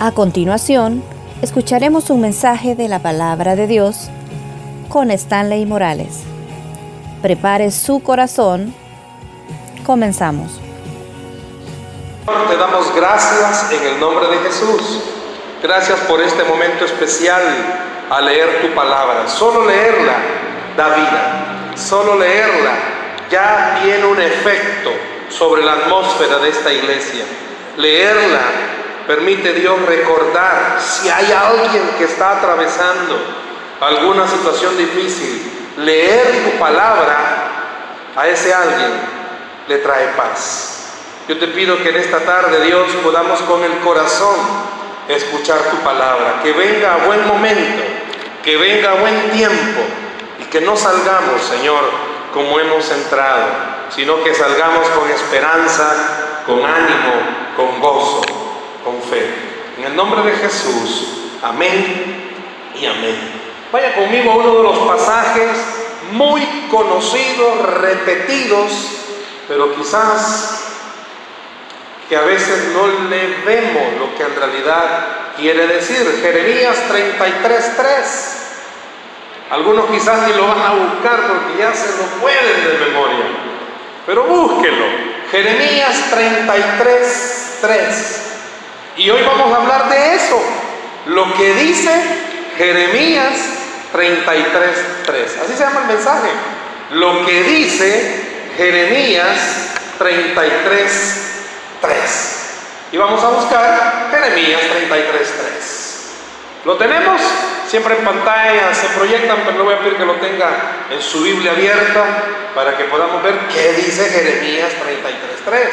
A continuación, escucharemos un mensaje de la palabra de Dios con Stanley Morales. Prepare su corazón. Comenzamos. Te damos gracias en el nombre de Jesús. Gracias por este momento especial a leer tu palabra. Solo leerla da vida. Solo leerla ya tiene un efecto sobre la atmósfera de esta iglesia. Leerla permite Dios recordar si hay alguien que está atravesando alguna situación difícil. Leer tu palabra a ese alguien le trae paz. Yo te pido que en esta tarde, Dios, podamos con el corazón escuchar tu palabra, que venga a buen momento, que venga a buen tiempo y que no salgamos, Señor, como hemos entrado, sino que salgamos con esperanza, con ánimo, con gozo, con fe. En el nombre de Jesús, amén y amén. Vaya conmigo a uno de los pasajes muy conocidos, repetidos, pero quizás que a veces no le vemos lo que en realidad quiere decir. Jeremías 33.3. Algunos quizás ni lo van a buscar porque ya se lo pueden de memoria. Pero búsquelo. Jeremías 33.3. Y hoy vamos a hablar de eso. Lo que dice Jeremías 33.3. Así se llama el mensaje. Lo que dice Jeremías 33.3. 3. Y vamos a buscar Jeremías 33.3. ¿Lo tenemos? Siempre en pantalla se proyectan, pero le voy a pedir que lo tenga en su Biblia abierta para que podamos ver qué dice Jeremías 33.3.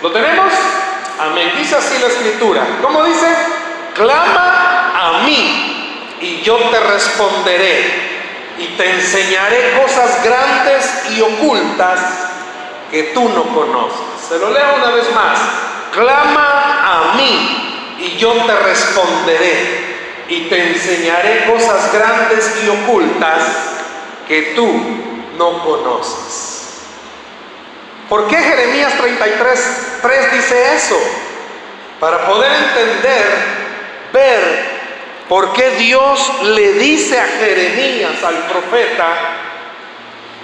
¿Lo tenemos? Amén. Dice así la escritura. ¿Cómo dice? Clama a mí y yo te responderé y te enseñaré cosas grandes y ocultas que tú no conoces. Se lo leo una vez más. Clama a mí y yo te responderé y te enseñaré cosas grandes y ocultas que tú no conoces. ¿Por qué Jeremías 33, 3 dice eso? Para poder entender, ver por qué Dios le dice a Jeremías, al profeta,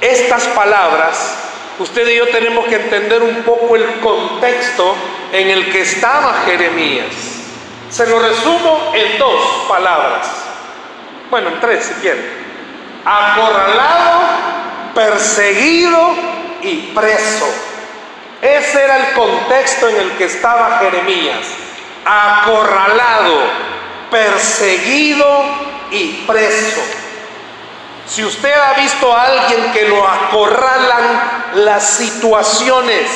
estas palabras usted y yo tenemos que entender un poco el contexto en el que estaba Jeremías. Se lo resumo en dos palabras. Bueno, en tres si quieren. Acorralado, perseguido y preso. Ese era el contexto en el que estaba Jeremías. Acorralado, perseguido y preso. Si usted ha visto a alguien que lo acorralan las situaciones,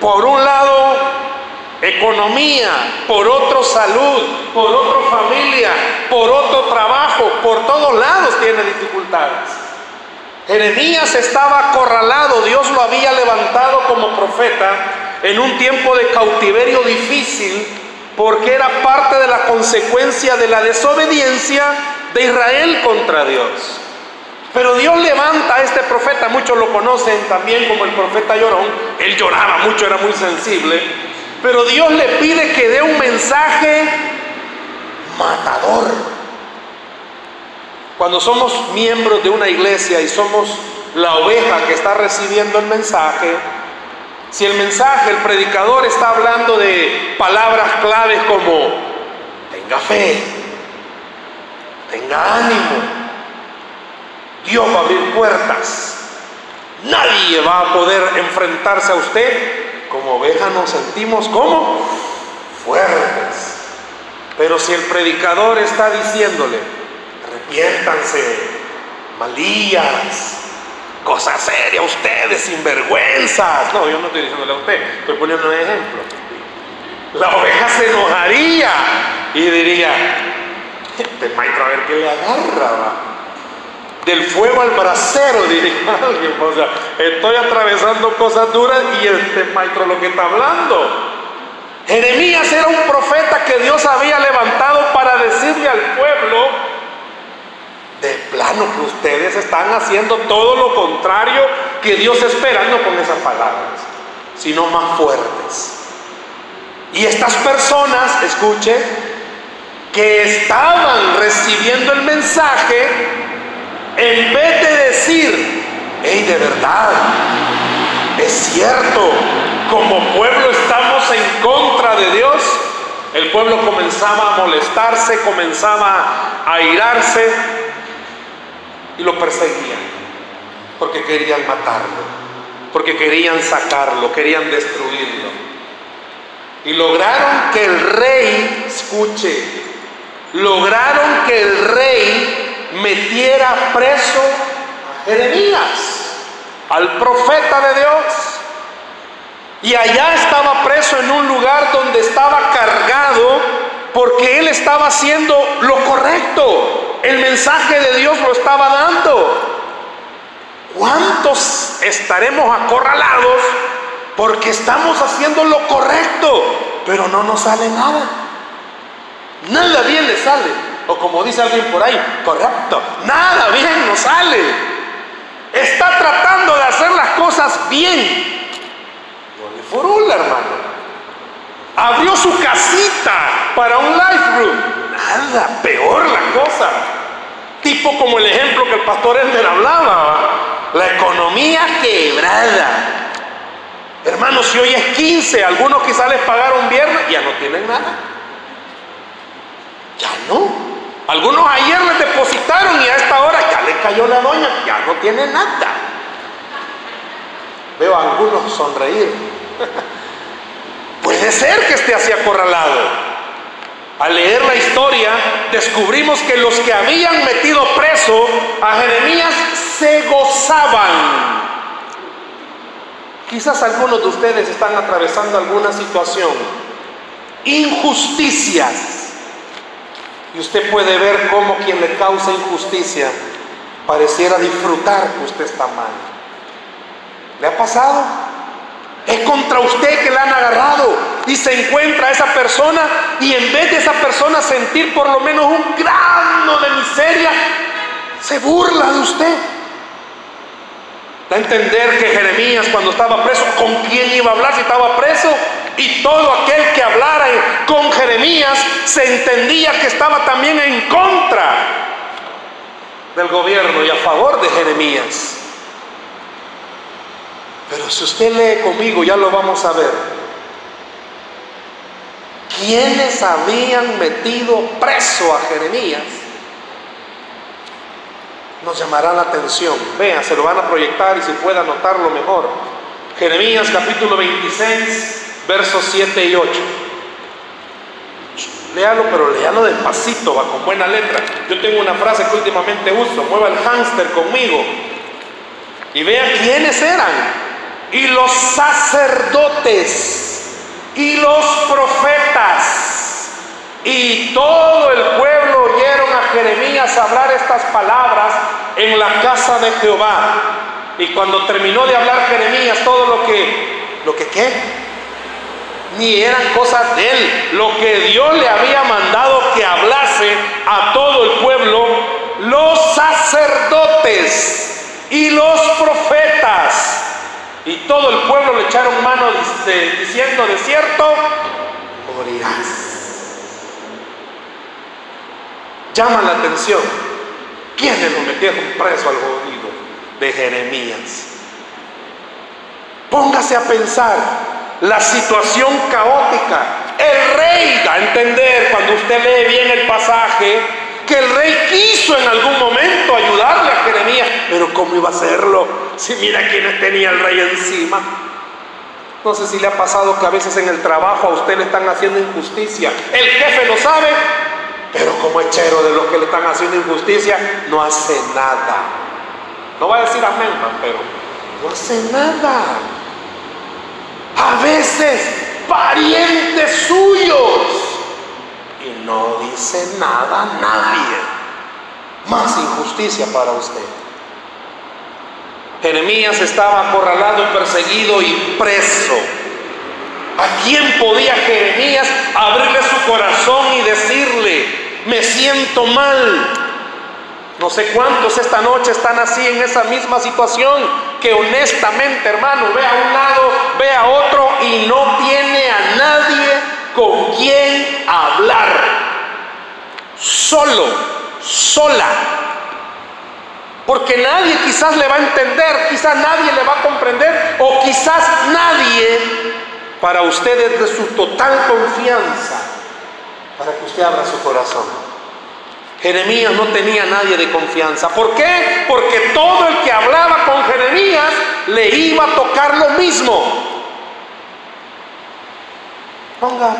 por un lado economía, por otro salud, por otro familia, por otro trabajo, por todos lados tiene dificultades. Jeremías estaba acorralado, Dios lo había levantado como profeta en un tiempo de cautiverio difícil porque era parte de la consecuencia de la desobediencia de Israel contra Dios. Pero Dios levanta a este profeta, muchos lo conocen también como el profeta llorón, él lloraba mucho, era muy sensible, pero Dios le pide que dé un mensaje matador. Cuando somos miembros de una iglesia y somos la oveja que está recibiendo el mensaje, si el mensaje, el predicador está hablando de palabras claves como tenga fe, tenga ánimo, Dios va a abrir puertas, nadie va a poder enfrentarse a usted, como oveja nos sentimos como fuertes. Pero si el predicador está diciéndole, arrepiéntanse, malías, Cosa seria, ustedes sinvergüenzas. No, yo no estoy diciéndole a usted, estoy poniendo un ejemplo. La oveja se enojaría y diría, este maestro a ver qué le agarra. Del fuego al brasero, diría alguien. O sea, estoy atravesando cosas duras y este maestro lo que está hablando. Jeremías era un profeta que Dios había levantado para decirle al pueblo de plano que ustedes están haciendo todo lo contrario que Dios espera, no con esas palabras, sino más fuertes. Y estas personas, escuche, que estaban recibiendo el mensaje, en vez de decir, hey, de verdad, es cierto, como pueblo estamos en contra de Dios, el pueblo comenzaba a molestarse, comenzaba a irarse y lo perseguían, porque querían matarlo, porque querían sacarlo, querían destruirlo. Y lograron que el rey, escuche, lograron que el rey metiera preso a Jeremías, al profeta de Dios. Y allá estaba preso en un lugar donde estaba cargado porque él estaba haciendo lo correcto. El mensaje de Dios lo estaba dando. ¿Cuántos estaremos acorralados porque estamos haciendo lo correcto, pero no nos sale nada? Nada bien le sale. O como dice alguien por ahí, correcto, nada bien nos sale. Está tratando de hacer las cosas bien, Furula, hermano. Abrió su casita para un life room. Peor la cosa. Tipo como el ejemplo que el pastor Elmer hablaba. La economía quebrada. Hermanos, si hoy es 15, algunos quizás les pagaron viernes, ya no tienen nada. Ya no. Algunos ayer les depositaron y a esta hora ya le cayó la doña, ya no tienen nada. Veo a algunos sonreír. Puede ser que esté así acorralado. Al leer la historia, descubrimos que los que habían metido preso a Jeremías se gozaban. Quizás algunos de ustedes están atravesando alguna situación, injusticias, y usted puede ver cómo quien le causa injusticia pareciera disfrutar que usted está mal. ¿Le ha pasado? Es contra usted que le han agarrado y se encuentra esa persona y en vez de esa persona sentir por lo menos un grano de miseria, se burla de usted. Da a entender que Jeremías cuando estaba preso, ¿con quién iba a hablar si estaba preso? Y todo aquel que hablara con Jeremías se entendía que estaba también en contra del gobierno y a favor de Jeremías. Pero si usted lee conmigo, ya lo vamos a ver. ¿Quiénes habían metido preso a Jeremías? Nos llamará la atención. Vean, se lo van a proyectar y si puede anotarlo mejor. Jeremías capítulo 26, versos 7 y 8. Léalo, pero léalo despacito, va con buena letra. Yo tengo una frase que últimamente uso, mueva el hámster conmigo. Y vea quiénes eran y los sacerdotes y los profetas. Y todo el pueblo oyeron a Jeremías hablar estas palabras en la casa de Jehová. Y cuando terminó de hablar Jeremías todo lo que, lo que qué, ni eran cosas de él, lo que Dios le había mandado que hablase a todo el pueblo, los sacerdotes y los profetas y todo el pueblo le echaron mano diciendo, de cierto, morirás. Llama la atención. ¿Quiénes lo metieron preso al jodido de Jeremías? Póngase a pensar la situación caótica. El rey da a entender cuando usted lee bien el pasaje que el rey quiso en algún momento ayudarle a Jeremías, pero ¿cómo iba a hacerlo? Si mira quiénes tenía el rey encima. No sé si le ha pasado que a veces en el trabajo a usted le están haciendo injusticia. El jefe lo sabe, pero como hechero de los que le están haciendo injusticia, no hace nada. No va a decir amén, pero no hace nada. A veces parientes suyos y no dice nada nadie. Más injusticia para usted. Jeremías estaba acorralado, perseguido y preso. ¿A quién podía Jeremías abrirle su corazón y decirle, me siento mal? No sé cuántos esta noche están así en esa misma situación que honestamente, hermano, ve a un lado, ve a otro y no tiene a nadie con quién hablar. Solo, sola. Porque nadie quizás le va a entender, quizás nadie le va a comprender o quizás nadie para ustedes de su total confianza para que usted abra su corazón. Jeremías no tenía nadie de confianza. ¿Por qué? Porque todo el que hablaba con Jeremías le iba a tocar lo mismo. Ponga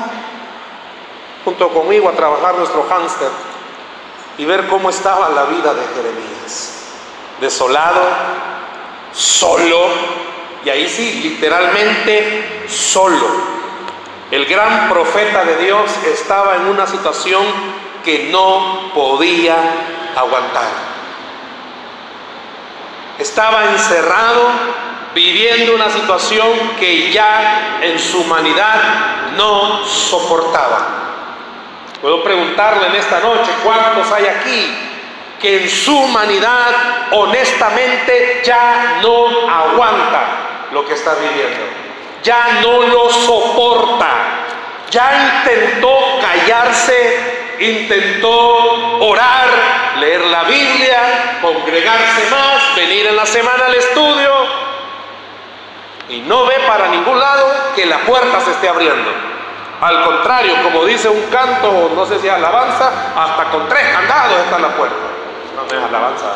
junto conmigo a trabajar nuestro hámster y ver cómo estaba la vida de Jeremías. Desolado, solo, y ahí sí, literalmente solo. El gran profeta de Dios estaba en una situación que no podía aguantar. Estaba encerrado viviendo una situación que ya en su humanidad no soportaba. Puedo preguntarle en esta noche, ¿cuántos hay aquí que en su humanidad honestamente ya no aguanta lo que está viviendo? Ya no lo soporta. Ya intentó callarse, intentó orar, leer la Biblia, congregarse más, venir en la semana al estudio no ve para ningún lado que la puerta se esté abriendo. Al contrario, como dice un canto, no sé si alabanza, hasta con tres candados está la puerta. No, es alabanza.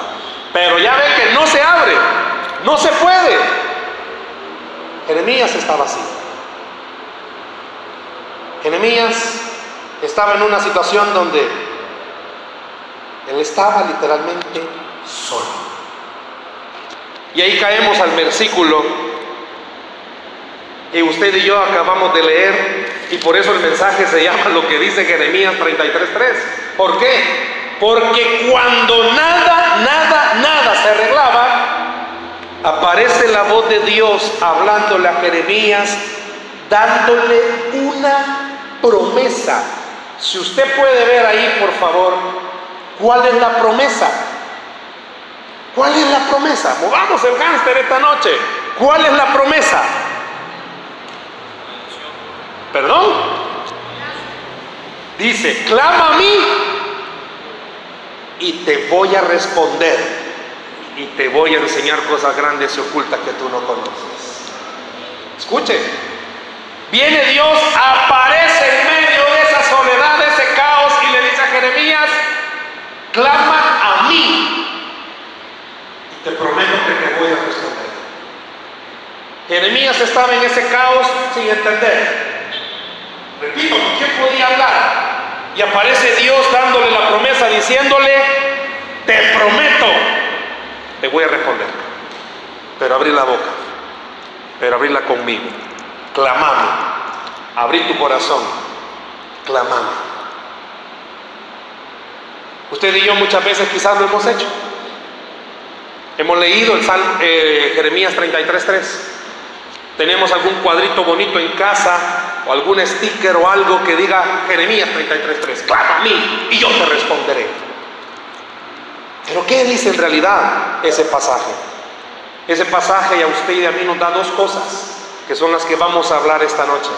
Pero ya ve que no se abre, no se puede. Jeremías estaba así. Jeremías estaba en una situación donde él estaba literalmente solo. Y ahí caemos al versículo que usted y yo acabamos de leer y por eso el mensaje se llama lo que dice Jeremías 33.3. ¿Por qué? Porque cuando nada, nada, nada se arreglaba, aparece la voz de Dios hablándole a Jeremías, dándole una promesa. Si usted puede ver ahí, por favor, ¿cuál es la promesa? ¿Cuál es la promesa? Movamos el gánster esta noche. ¿Cuál es la promesa? ¿Perdón? Dice, clama a mí y te voy a responder y te voy a enseñar cosas grandes y ocultas que tú no conoces. Escuche, viene Dios, aparece en medio de esa soledad, de ese caos y le dice a Jeremías, clama a mí y te prometo que te voy a responder. Jeremías estaba en ese caos sin entender. Repito, quién podía hablar? Y aparece Dios dándole la promesa, diciéndole, te prometo, te voy a responder. Pero abrí la boca, pero abrirla conmigo. Clamame, abrí tu corazón, clamame. Usted y yo muchas veces quizás lo hemos hecho. Hemos leído el Salmo, eh, Jeremías 33.3. Tenemos algún cuadrito bonito en casa o algún sticker o algo que diga Jeremías 33.3, clama a mí y yo te responderé. Pero ¿qué dice en realidad ese pasaje? Ese pasaje a usted y a mí nos da dos cosas que son las que vamos a hablar esta noche.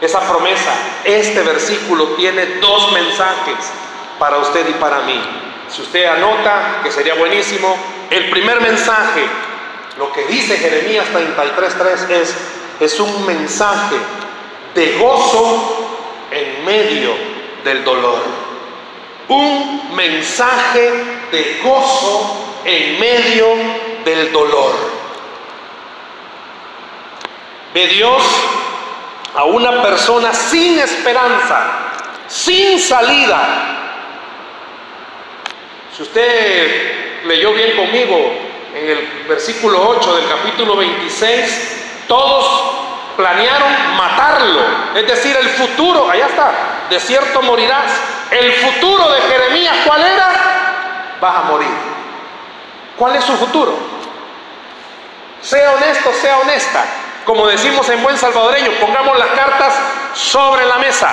Esa promesa, este versículo tiene dos mensajes para usted y para mí. Si usted anota, que sería buenísimo, el primer mensaje lo que dice Jeremías 33.3 es, es un mensaje de gozo en medio del dolor. Un mensaje de gozo en medio del dolor. Ve Dios a una persona sin esperanza, sin salida. Si usted leyó bien conmigo en el versículo 8 del capítulo 26, todos planearon matarlo. Es decir, el futuro, allá está, de cierto morirás. El futuro de Jeremías, ¿cuál era? Vas a morir. ¿Cuál es su futuro? Sea honesto, sea honesta. Como decimos en buen salvadoreño, pongamos las cartas sobre la mesa.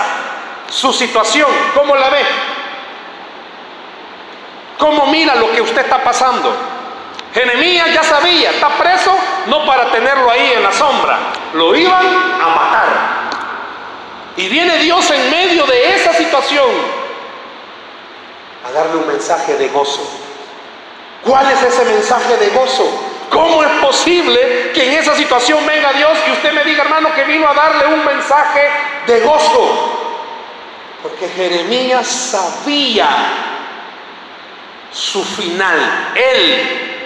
Su situación, ¿cómo la ve? ¿Cómo mira lo que usted está pasando? Jeremías ya sabía, está preso no para tenerlo ahí en la sombra, lo iban a matar. Y viene Dios en medio de esa situación a darle un mensaje de gozo. ¿Cuál es ese mensaje de gozo? ¿Cómo es posible que en esa situación venga Dios y usted me diga, hermano, que vino a darle un mensaje de gozo? Porque Jeremías sabía su final. Él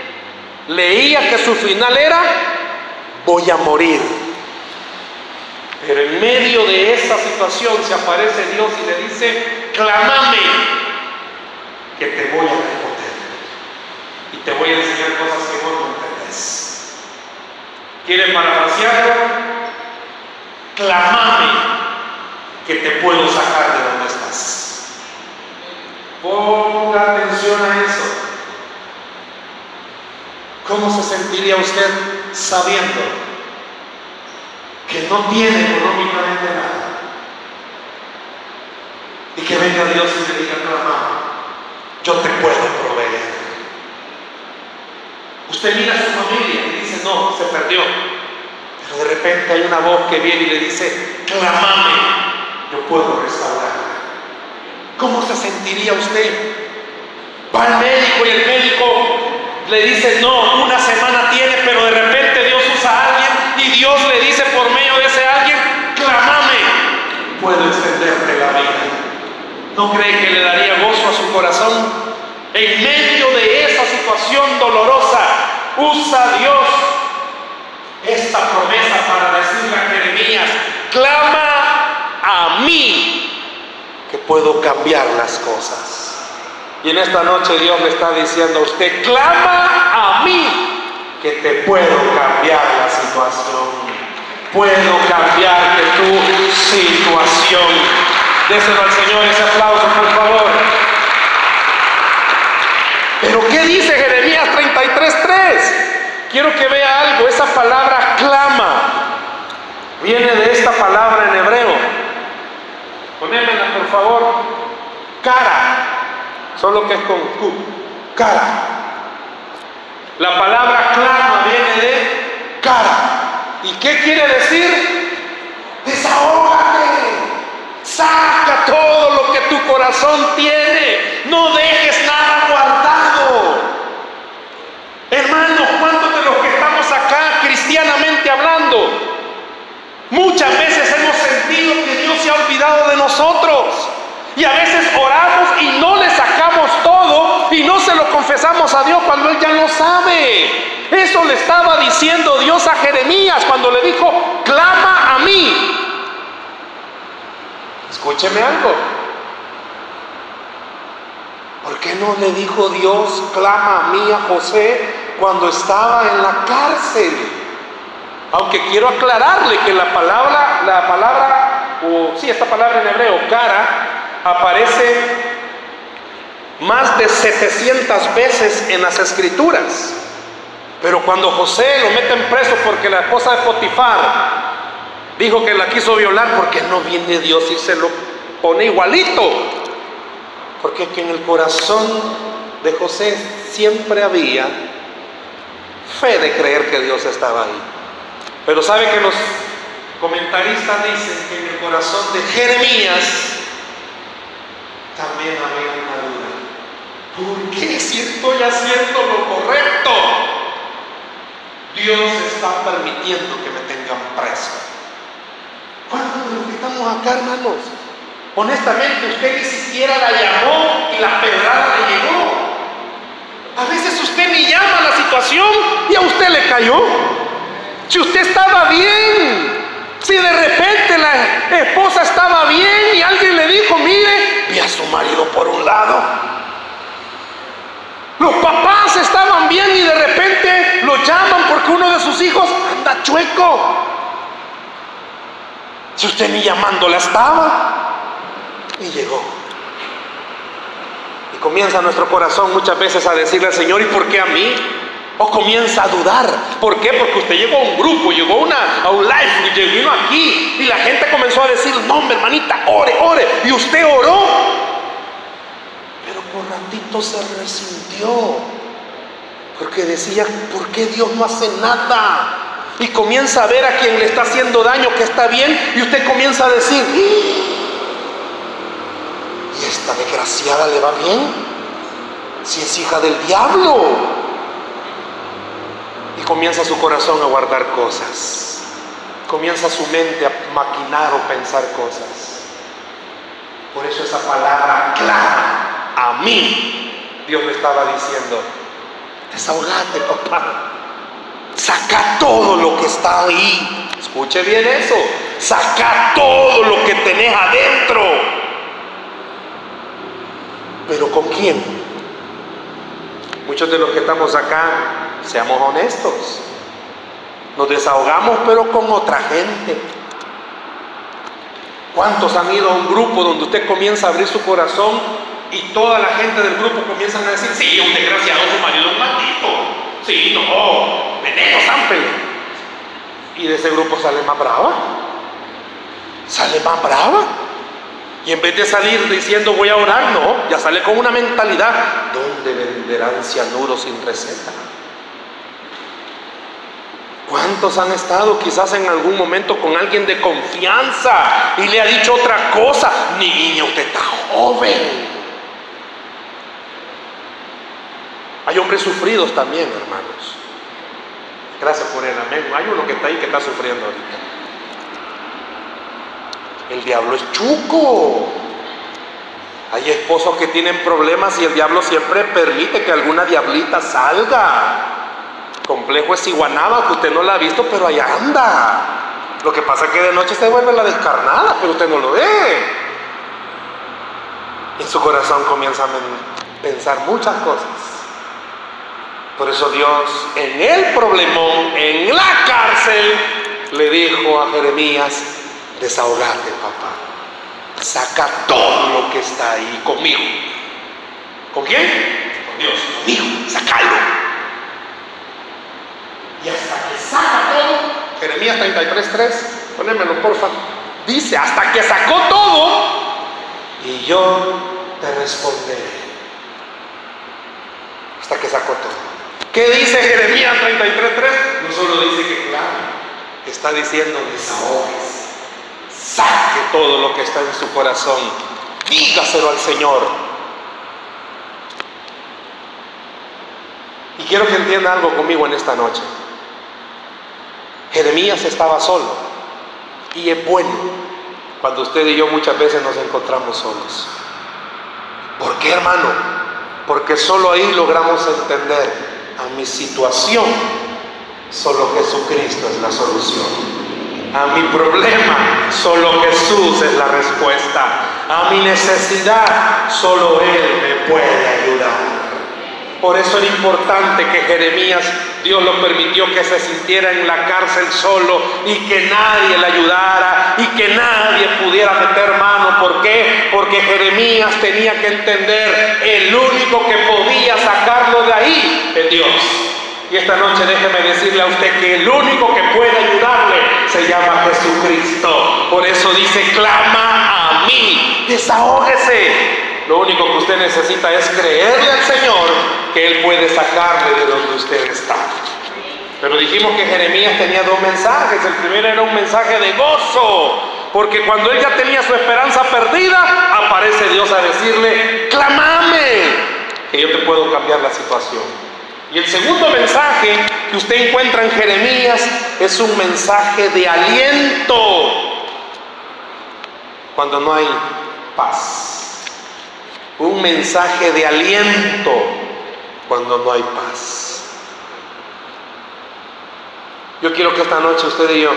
leía que su final era, voy a morir. Pero en medio de esa situación se aparece Dios y le dice, clamame, que te voy a responder. Y te voy a enseñar cosas que vos no entendés. ¿Quieren parafrasearlo? Clamame, que te puedo sacar de donde estás. Ponga atención a eso. ¿Cómo se sentiría usted sabiendo que no tiene económicamente nada? Y que venga Dios y le diga, no, yo te puedo proveer. Usted mira a su familia y dice, no, se perdió. Pero de repente hay una voz que viene y le dice, clamame, yo puedo restaurar. ¿Cómo se sentiría usted? Va al médico y el médico le dice, no, una semana tiene, pero de repente Dios usa a alguien y Dios le dice por medio de ese alguien, clamame, puedo extenderte la vida. ¿No cree que le daría gozo a su corazón? En medio de esa situación dolorosa, usa Dios esta promesa para decirle a Jeremías, clama a mí que puedo cambiar las cosas. Y en esta noche Dios le está diciendo a usted, clama a mí que te puedo cambiar la situación. Puedo cambiarte tu situación. Déselo al Señor ese aplauso, por favor. Pero ¿qué dice Jeremías 33.3? Quiero que vea algo, esa palabra clama viene de esta palabra en hebreo. Ponémela por favor. Cara, solo que es con Q. Cara. La palabra clama viene de cara. ¿Y qué quiere decir? Desahógate. Saca todo lo que tu corazón tiene. No dejes nada guardado. Hermanos, ¿cuántos de los que estamos acá cristianamente hablando? Muchas veces hemos sentido que Dios se ha olvidado de nosotros. Y a veces oramos y no le todo y no se lo confesamos a Dios cuando Él ya lo sabe. Eso le estaba diciendo Dios a Jeremías cuando le dijo, clama a mí Escúcheme algo. ¿Por qué no le dijo Dios, clama a mí a José cuando estaba en la cárcel? Aunque quiero aclararle que la palabra, la palabra, o sí, esta palabra en hebreo, cara, aparece más de 700 veces en las escrituras. Pero cuando José lo meten preso porque la esposa de Potifar Dijo que la quiso violar porque no viene Dios y se lo pone igualito. Porque que en el corazón de José siempre había fe de creer que Dios estaba ahí. Pero sabe que los comentaristas dicen que en el corazón de Jeremías también había. ¿Por qué si estoy haciendo lo correcto? Dios está permitiendo que me tengan preso. ¿Cuántos de los que estamos acá, hermanos? Honestamente, usted ni siquiera la llamó y la pedrada le llegó. A veces usted ni llama a la situación y a usted le cayó. Si usted estaba bien, si de repente la esposa estaba bien y alguien le dijo, mire, vi a su marido por un lado. Los papás estaban bien y de repente lo llaman porque uno de sus hijos anda chueco. Si usted ni llamándola estaba y llegó. Y comienza nuestro corazón muchas veces a decirle al Señor, ¿y por qué a mí? O comienza a dudar. ¿Por qué? Porque usted llegó a un grupo, llegó una, a un live, vino aquí. Y la gente comenzó a decir, no, hermanita, ore, ore. Y usted oró. Se resintió. Porque decía, ¿por qué Dios no hace nada? y comienza a ver a quien le está haciendo daño que está bien y usted comienza a decir, ¿y esta desgraciada le va bien? Si es hija del diablo. comienza su corazón a guardar cosas. Comienza su mente a maquinar o pensar cosas. Por eso esa palabra clara a mí, Dios le estaba diciendo, desahogate papá, saca todo lo que está ahí. Escuche bien eso, saca todo lo que tenés adentro. Pero ¿con quién? Muchos de los que estamos acá, seamos honestos, nos desahogamos pero con otra gente. ¿Cuántos han ido a un grupo donde usted comienza a abrir su corazón y toda la gente del grupo comienzan a decir, sí, un desgraciado, su marido es maldito, sí, no, veneno, zámpele. Y de ese grupo sale más brava, sale más brava. Y en vez de salir diciendo voy a orar, no, ya sale con una mentalidad, ¿dónde venderán cianuro sin receta? ¿Cuántos han estado quizás en algún momento con alguien de confianza y le ha dicho otra cosa? Niño, usted está joven. Hay hombres sufridos también, hermanos. Gracias por el amén. Hay uno que está ahí que está sufriendo ahorita. El diablo es chuco. Hay esposos que tienen problemas y el diablo siempre permite que alguna diablita salga. Complejo es iguanaba, que usted no la ha visto, pero allá anda. Lo que pasa es que de noche se vuelve la descarnada, pero usted no lo ve. En su corazón comienza a pensar muchas cosas. Por eso Dios en el problemón, en la cárcel, le dijo a Jeremías, desahogate papá, saca todo lo que está ahí conmigo. ¿Con quién? Con Dios, conmigo, sacalo. Y hasta que saca todo, Jeremías 33.3, ponémelo porfa, dice, hasta que sacó todo, y yo te responderé. Hasta que sacó todo. ¿Qué dice Jeremías 33.3? No solo dice que claro, está diciendo desahogues, saque todo lo que está en su corazón, dígaselo al Señor. Y quiero que entienda algo conmigo en esta noche. Jeremías estaba solo y es bueno cuando usted y yo muchas veces nos encontramos solos. ¿Por qué, hermano? Porque solo ahí logramos entender a mi situación, solo Jesucristo es la solución. A mi problema, solo Jesús es la respuesta. A mi necesidad, solo Él me puede ayudar. Por eso era importante que Jeremías, Dios lo permitió que se sintiera en la cárcel solo y que nadie le ayudara y que nadie pudiera meter mano. ¿Por qué? Porque Jeremías tenía que entender, el único que podía sacarlo de ahí es Dios. Y esta noche déjeme decirle a usted que el único que puede ayudarle se llama Jesucristo. Por eso dice, clama a mí, desahógese. Lo único que usted necesita es creerle al Señor que Él puede sacarle de donde usted está. Pero dijimos que Jeremías tenía dos mensajes. El primero era un mensaje de gozo, porque cuando él ya tenía su esperanza perdida, aparece Dios a decirle, clamame, que yo te puedo cambiar la situación. Y el segundo mensaje que usted encuentra en Jeremías es un mensaje de aliento cuando no hay paz. Un mensaje de aliento cuando no hay paz. Yo quiero que esta noche usted y yo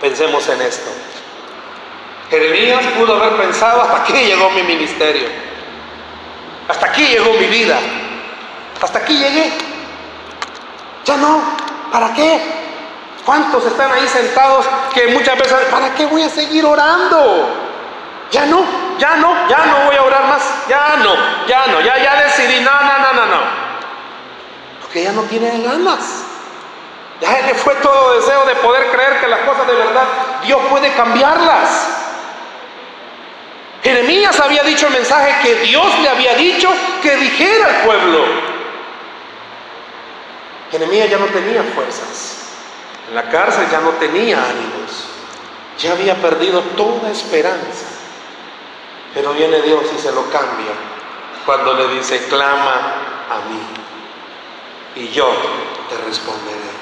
pensemos en esto. Jeremías pudo haber pensado, hasta aquí llegó mi ministerio, hasta aquí llegó mi vida, hasta aquí llegué. Ya no, ¿para qué? ¿Cuántos están ahí sentados que muchas veces, ¿para qué voy a seguir orando? Ya no, ya no, ya no voy a orar más, ya no, ya no, ya, ya decidí, no, no, no, no, no. Porque ya no tiene ganas. Ya le fue todo deseo de poder creer que las cosas de verdad Dios puede cambiarlas. Jeremías había dicho el mensaje que Dios le había dicho que dijera al pueblo. Jeremías ya no tenía fuerzas. En la cárcel ya no tenía ánimos. Ya había perdido toda esperanza. Pero viene Dios y se lo cambia cuando le dice, clama a mí. Y yo te responderé.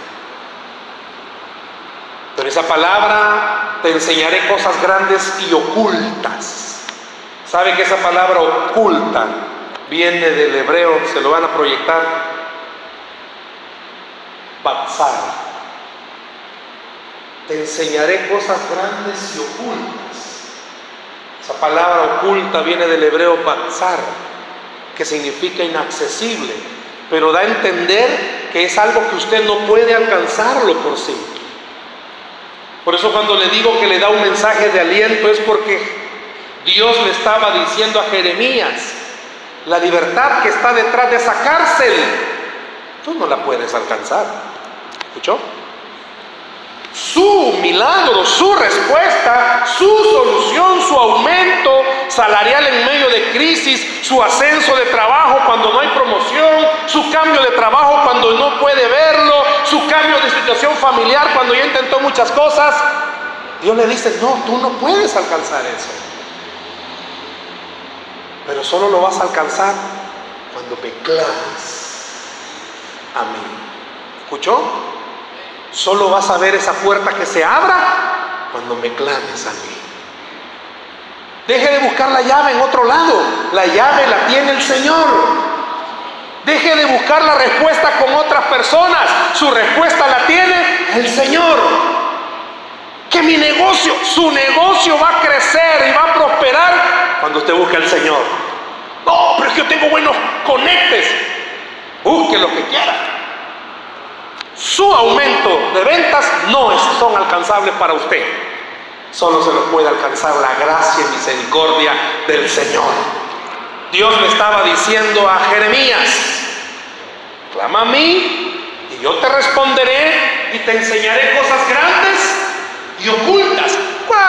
Pero esa palabra te enseñaré cosas grandes y ocultas. ¿Sabe que esa palabra oculta viene del hebreo? Se lo van a proyectar. Batzar. Te enseñaré cosas grandes y ocultas. Esa palabra oculta viene del hebreo batzar, que significa inaccesible, pero da a entender que es algo que usted no puede alcanzarlo por sí. Por eso cuando le digo que le da un mensaje de aliento es porque Dios le estaba diciendo a Jeremías, la libertad que está detrás de esa cárcel, tú no la puedes alcanzar. ¿Escuchó? Su milagro, su respuesta, salarial en medio de crisis, su ascenso de trabajo cuando no hay promoción, su cambio de trabajo cuando no puede verlo, su cambio de situación familiar cuando ya intentó muchas cosas. Dios le dice, no, tú no puedes alcanzar eso. Pero solo lo vas a alcanzar cuando me clames a mí. ¿Escuchó? Solo vas a ver esa puerta que se abra cuando me clames a mí. Deje de buscar la llave en otro lado. La llave la tiene el Señor. Deje de buscar la respuesta con otras personas. Su respuesta la tiene el Señor. Que mi negocio, su negocio va a crecer y va a prosperar cuando usted busque al Señor. No, pero es que yo tengo buenos conectes. Busque lo que quiera. Su aumento de ventas no son alcanzables para usted. Solo se lo puede alcanzar la gracia y misericordia del Señor. Dios le estaba diciendo a Jeremías, clama a mí y yo te responderé y te enseñaré cosas grandes y ocultas.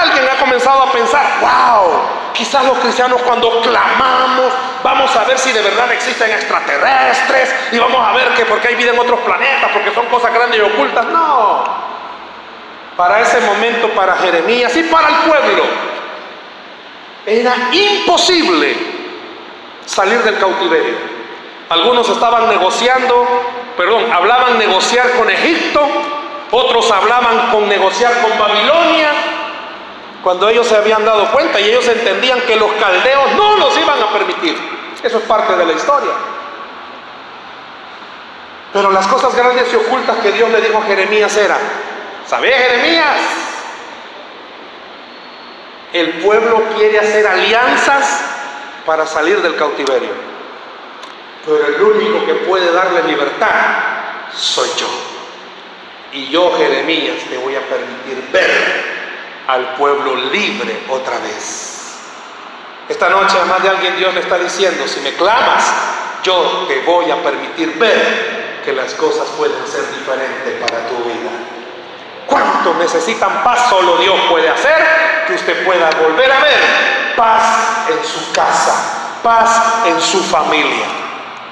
Alguien ha comenzado a pensar, wow, quizás los cristianos cuando clamamos vamos a ver si de verdad existen extraterrestres y vamos a ver que porque hay vida en otros planetas, porque son cosas grandes y ocultas. No, para ese momento, para Jeremías y para el pueblo, era imposible salir del cautiverio. Algunos estaban negociando, perdón, hablaban negociar con Egipto, otros hablaban con negociar con Babilonia, cuando ellos se habían dado cuenta y ellos entendían que los caldeos no los iban a permitir. Eso es parte de la historia. Pero las cosas grandes y ocultas que Dios le dijo a Jeremías eran, ¿sabes Jeremías? El pueblo quiere hacer alianzas para salir del cautiverio. Pero el único que puede darle libertad soy yo. Y yo, Jeremías, te voy a permitir ver al pueblo libre otra vez. Esta noche, además de alguien, Dios le está diciendo, si me clamas, yo te voy a permitir ver que las cosas pueden ser diferentes para tu vida. ¿Cuánto necesitan paz? Solo Dios puede hacer que usted pueda volver a ver paz en su casa, paz en su familia.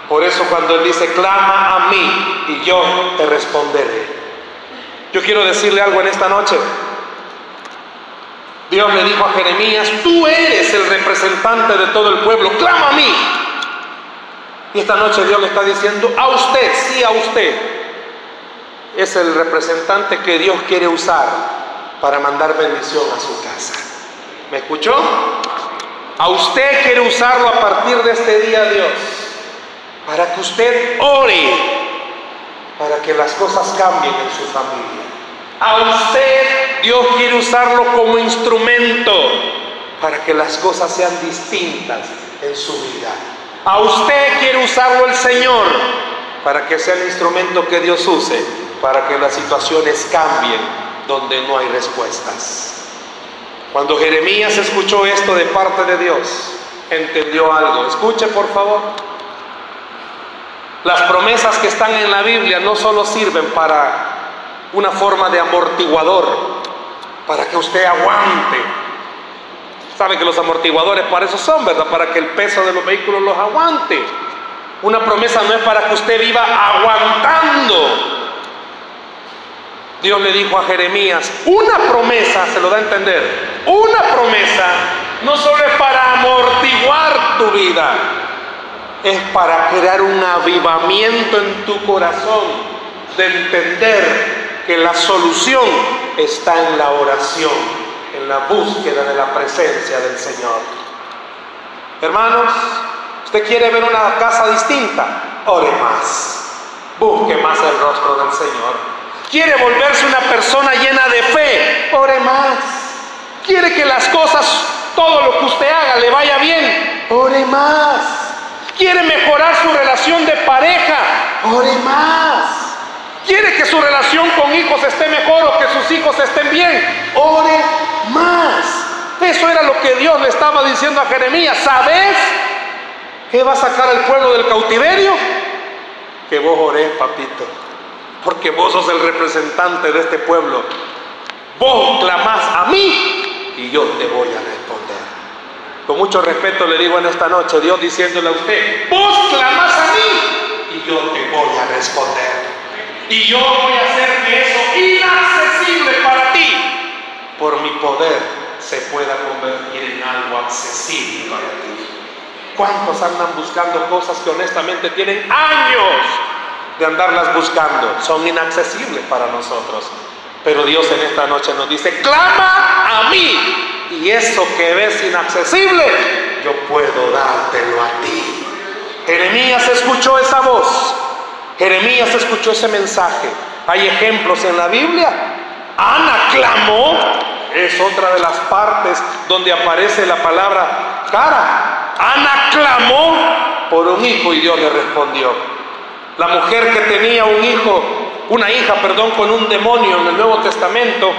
Por eso cuando Él dice, clama a mí y yo te responderé. Yo quiero decirle algo en esta noche. Dios le dijo a Jeremías, tú eres el representante de todo el pueblo, clama a mí. Y esta noche Dios le está diciendo, a usted, sí a usted, es el representante que Dios quiere usar para mandar bendición a su casa. ¿Me escuchó? A usted quiere usarlo a partir de este día, Dios, para que usted ore, para que las cosas cambien en su familia. A usted Dios quiere usarlo como instrumento para que las cosas sean distintas en su vida. A usted quiere usarlo el Señor para que sea el instrumento que Dios use, para que las situaciones cambien donde no hay respuestas. Cuando Jeremías escuchó esto de parte de Dios, entendió algo. Escuche por favor. Las promesas que están en la Biblia no solo sirven para una forma de amortiguador para que usted aguante. Sabe que los amortiguadores para eso son, ¿verdad? Para que el peso de los vehículos los aguante. Una promesa no es para que usted viva aguantando. Dios le dijo a Jeremías, una promesa, se lo da a entender, una promesa no solo es para amortiguar tu vida, es para crear un avivamiento en tu corazón de entender que la solución está en la oración, en la búsqueda de la presencia del Señor. Hermanos, usted quiere ver una casa distinta, ore más, busque más el rostro del Señor. Quiere volverse una persona llena de fe, ore más. Quiere que las cosas, todo lo que usted haga, le vaya bien, ore más quiere mejorar su relación de pareja, ore más. Quiere que su relación con hijos esté mejor o que sus hijos estén bien, ore más. Eso era lo que Dios le estaba diciendo a Jeremías. ¿Sabes qué va a sacar al pueblo del cautiverio? Que vos oré, papito. Porque vos sos el representante de este pueblo. Vos clamás a mí y yo te voy a responder. Con mucho respeto le digo en esta noche, Dios diciéndole a usted, vos clamás a mí y yo te voy a responder. Y yo voy a hacer que eso inaccesible para ti, por mi poder, se pueda convertir en algo accesible para ti. ¿Cuántos andan buscando cosas que honestamente tienen años de andarlas buscando? Son inaccesibles para nosotros. Pero Dios en esta noche nos dice, clama a mí y eso que ves inaccesible, yo puedo dártelo a ti. Jeremías escuchó esa voz, Jeremías escuchó ese mensaje. Hay ejemplos en la Biblia. Ana clamó, es otra de las partes donde aparece la palabra cara. Ana clamó por un hijo y Dios le respondió. La mujer que tenía un hijo, una hija, perdón, con un demonio en el Nuevo Testamento,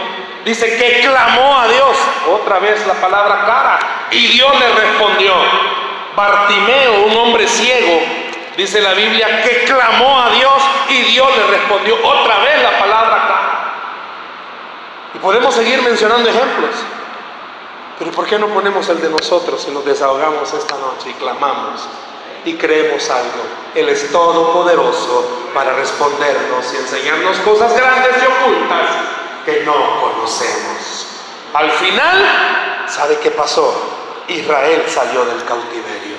Dice que clamó a Dios, otra vez la palabra cara, y Dios le respondió. Bartimeo, un hombre ciego, dice la Biblia, que clamó a Dios y Dios le respondió otra vez la palabra cara. Y podemos seguir mencionando ejemplos. Pero ¿por qué no ponemos el de nosotros y nos desahogamos esta noche y clamamos y creemos algo? Él es todopoderoso para respondernos y enseñarnos cosas grandes y ocultas que no conocemos. Al final, ¿sabe qué pasó? Israel salió del cautiverio.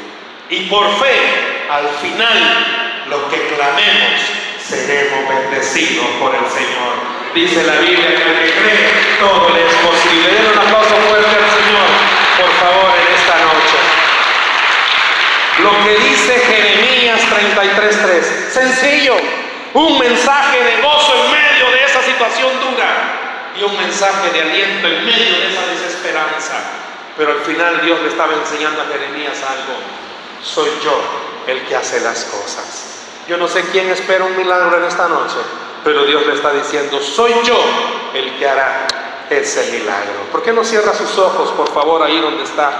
Y por fe, al final, los que clamemos, seremos bendecidos por el Señor. Dice la Biblia que al que cree, todo le es posible. Den un aplauso fuerte al Señor, por favor, en esta noche. Lo que dice Jeremías 33.3, sencillo, un mensaje de gozo en medio de esa situación dura y un mensaje de aliento en medio de esa desesperanza. Pero al final Dios le estaba enseñando a Jeremías algo. Soy yo el que hace las cosas. Yo no sé quién espera un milagro en esta noche, pero Dios le está diciendo, soy yo el que hará ese milagro. ¿Por qué no cierra sus ojos, por favor, ahí donde está?